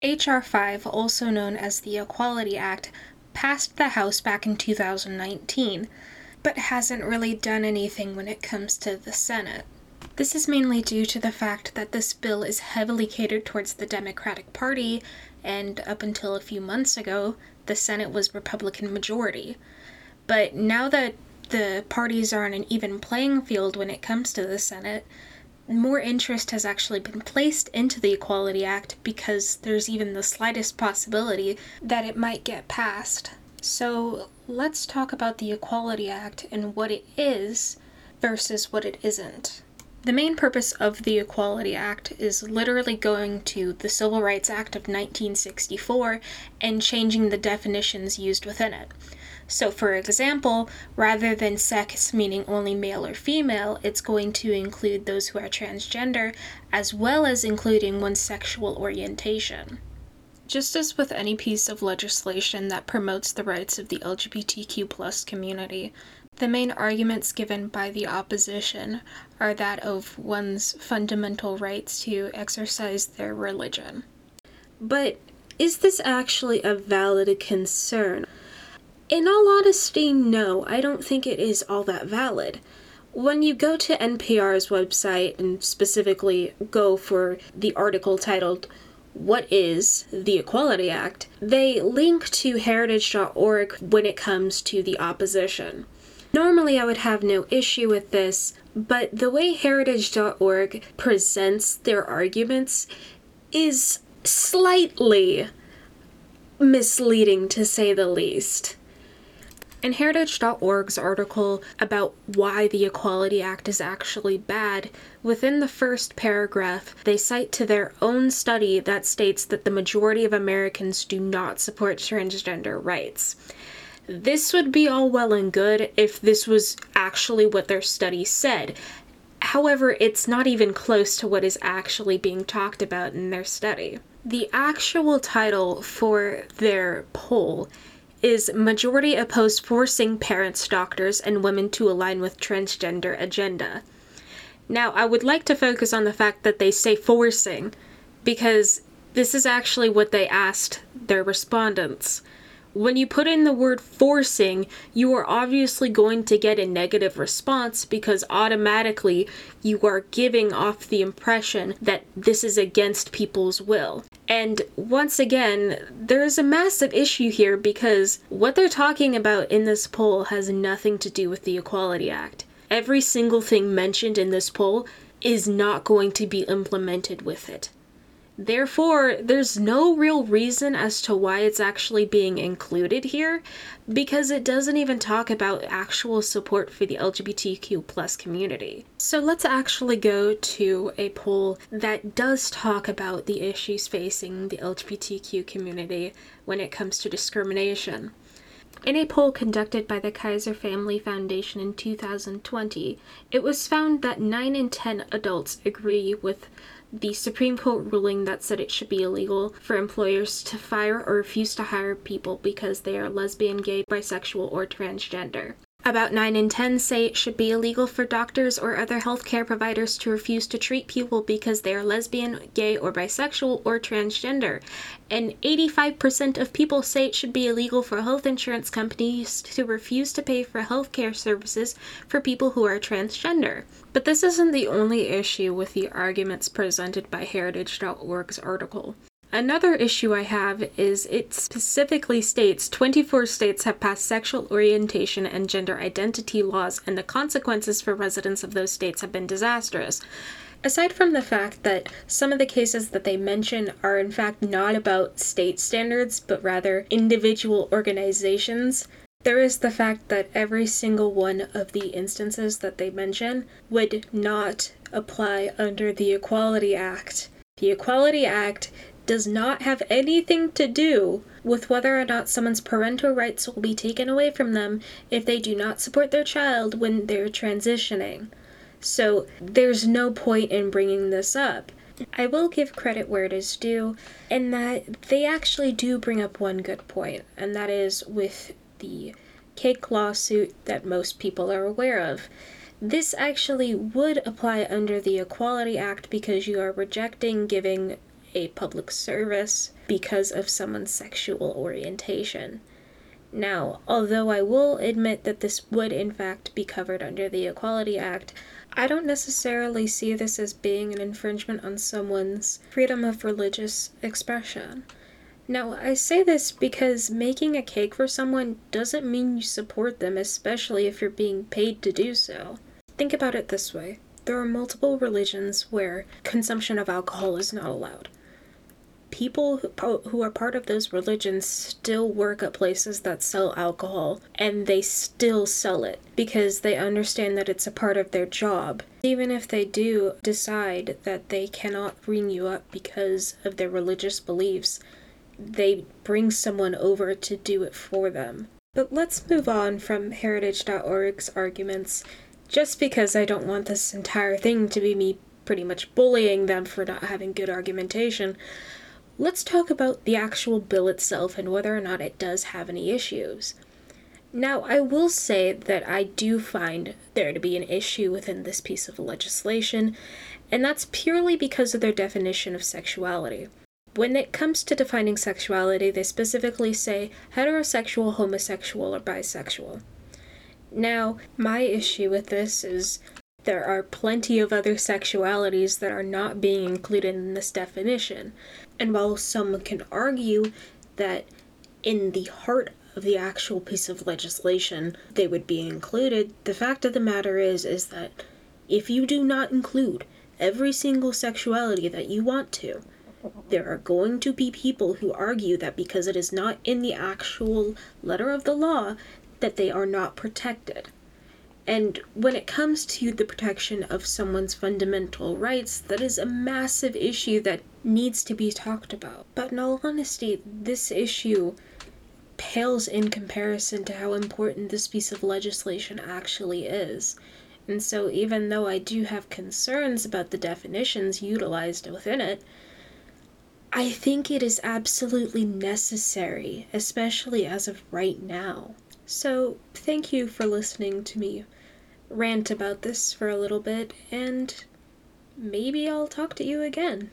H.R. 5, also known as the Equality Act, passed the House back in 2019, but hasn't really done anything when it comes to the Senate. This is mainly due to the fact that this bill is heavily catered towards the Democratic Party, and up until a few months ago, the Senate was Republican majority. But now that the parties are on an even playing field when it comes to the Senate, more interest has actually been placed into the Equality Act because there's even the slightest possibility that it might get passed. So let's talk about the Equality Act and what it is versus what it isn't. The main purpose of the Equality Act is literally going to the Civil Rights Act of 1964 and changing the definitions used within it. So, for example, rather than sex meaning only male or female, it's going to include those who are transgender, as well as including one's sexual orientation. Just as with any piece of legislation that promotes the rights of the LGBTQ community, the main arguments given by the opposition are that of one's fundamental rights to exercise their religion. But is this actually a valid concern? In all honesty, no, I don't think it is all that valid. When you go to NPR's website and specifically go for the article titled, What is the Equality Act? they link to heritage.org when it comes to the opposition. Normally, I would have no issue with this, but the way heritage.org presents their arguments is slightly misleading to say the least. In Heritage.org's article about why the Equality Act is actually bad, within the first paragraph, they cite to their own study that states that the majority of Americans do not support transgender rights. This would be all well and good if this was actually what their study said. However, it's not even close to what is actually being talked about in their study. The actual title for their poll is majority opposed forcing parents, doctors, and women to align with transgender agenda. Now, I would like to focus on the fact that they say forcing, because this is actually what they asked their respondents. When you put in the word forcing, you are obviously going to get a negative response because automatically you are giving off the impression that this is against people's will. And once again, there is a massive issue here because what they're talking about in this poll has nothing to do with the Equality Act. Every single thing mentioned in this poll is not going to be implemented with it. Therefore, there's no real reason as to why it's actually being included here because it doesn't even talk about actual support for the LGBTQ plus community. So let's actually go to a poll that does talk about the issues facing the LGBTQ community when it comes to discrimination. In a poll conducted by the Kaiser Family Foundation in 2020, it was found that 9 in 10 adults agree with the Supreme Court ruling that said it should be illegal for employers to fire or refuse to hire people because they are lesbian, gay, bisexual, or transgender. About 9 in 10 say it should be illegal for doctors or other healthcare providers to refuse to treat people because they are lesbian, gay, or bisexual, or transgender. And 85% of people say it should be illegal for health insurance companies to refuse to pay for healthcare services for people who are transgender. But this isn't the only issue with the arguments presented by Heritage.org's article. Another issue I have is it specifically states 24 states have passed sexual orientation and gender identity laws, and the consequences for residents of those states have been disastrous. Aside from the fact that some of the cases that they mention are in fact not about state standards, but rather individual organizations, there is the fact that every single one of the instances that they mention would not apply under the Equality Act. The Equality Act does not have anything to do with whether or not someone's parental rights will be taken away from them if they do not support their child when they're transitioning. So there's no point in bringing this up. I will give credit where it is due, in that they actually do bring up one good point, and that is with the cake lawsuit that most people are aware of. This actually would apply under the Equality Act because you are rejecting giving a public service because of someone's sexual orientation. Now, although I will admit that this would in fact be covered under the Equality Act, I don't necessarily see this as being an infringement on someone's freedom of religious expression. Now, I say this because making a cake for someone doesn't mean you support them, especially if you're being paid to do so. Think about it this way there are multiple religions where consumption of alcohol is not allowed people who are part of those religions still work at places that sell alcohol and they still sell it because they understand that it's a part of their job. Even if they do decide that they cannot ring you up because of their religious beliefs, they bring someone over to do it for them. But let's move on from Heritage.org's arguments, just because I don't want this entire thing to be me pretty much bullying them for not having good argumentation let's talk about the actual bill itself and whether or not it does have any issues. Now, I will say that I do find there to be an issue within this piece of legislation, and that's purely because of their definition of sexuality. When it comes to defining sexuality, they specifically say heterosexual, homosexual, or bisexual. Now, my issue with this is there are plenty of other sexualities that are not being included in this definition. And while some can argue that in the heart of the actual piece of legislation they would be included, the fact of the matter is is that if you do not include every single sexuality that you want to, there are going to be people who argue that because it is not in the actual letter of the law that they are not protected. And when it comes to the protection of someone's fundamental rights, that is a massive issue that needs to be talked about. But in all honesty, this issue pales in comparison to how important this piece of legislation actually is. And so, even though I do have concerns about the definitions utilized within it, I think it is absolutely necessary, especially as of right now. So, thank you for listening to me rant about this for a little bit, and maybe I'll talk to you again.